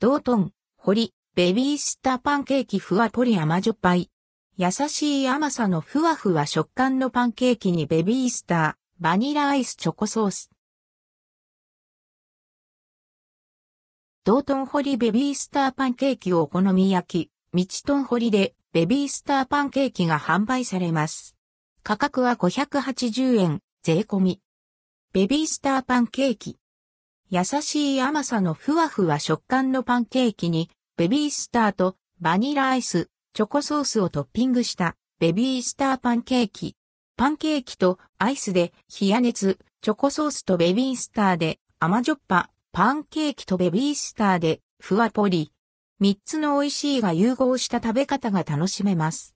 ドートン、ホリ、ベビースターパンケーキふわポリ甘じょっぱい。優しい甘さのふわふわ食感のパンケーキにベビースター、バニラアイスチョコソース。ドートンホリベビースターパンケーキをお好み焼き、ミチトンホリでベビースターパンケーキが販売されます。価格は580円、税込み。ベビースターパンケーキ。優しい甘さのふわふわ食感のパンケーキに、ベビースターとバニラアイス、チョコソースをトッピングしたベビースターパンケーキ。パンケーキとアイスで冷や熱、チョコソースとベビースターで甘じょっぱ、パンケーキとベビースターでふわポリ。三つの美味しいが融合した食べ方が楽しめます。